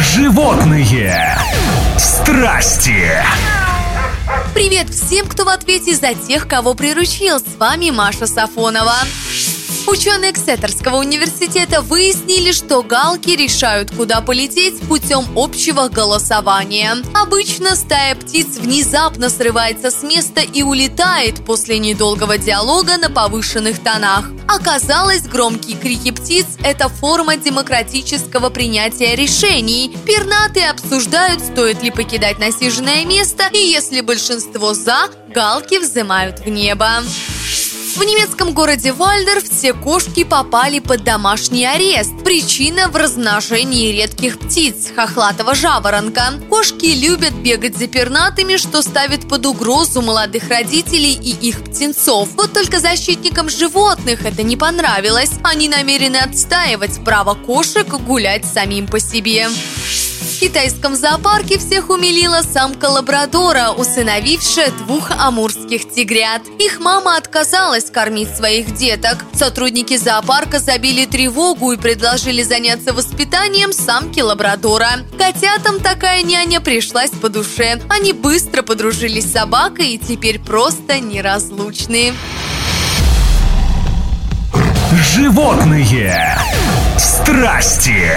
Животные страсти. Привет всем, кто в ответе за тех, кого приручил. С вами Маша Сафонова. Ученые Эксетерского университета выяснили, что галки решают, куда полететь путем общего голосования. Обычно стая птиц внезапно срывается с места и улетает после недолгого диалога на повышенных тонах. Оказалось, громкие крики птиц – это форма демократического принятия решений. Пернатые обсуждают, стоит ли покидать насиженное место, и если большинство «за», галки взымают в небо. В немецком городе Вальдер все кошки попали под домашний арест. Причина в размножении редких птиц – хохлатого жаворонка. Кошки любят бегать за пернатыми, что ставит под угрозу молодых родителей и их птенцов. Вот только защитникам животных это не понравилось. Они намерены отстаивать право кошек гулять самим по себе китайском зоопарке всех умилила самка лабрадора, усыновившая двух амурских тигрят. Их мама отказалась кормить своих деток. Сотрудники зоопарка забили тревогу и предложили заняться воспитанием самки лабрадора. Котятам такая няня пришлась по душе. Они быстро подружились с собакой и теперь просто неразлучны. Животные страсти.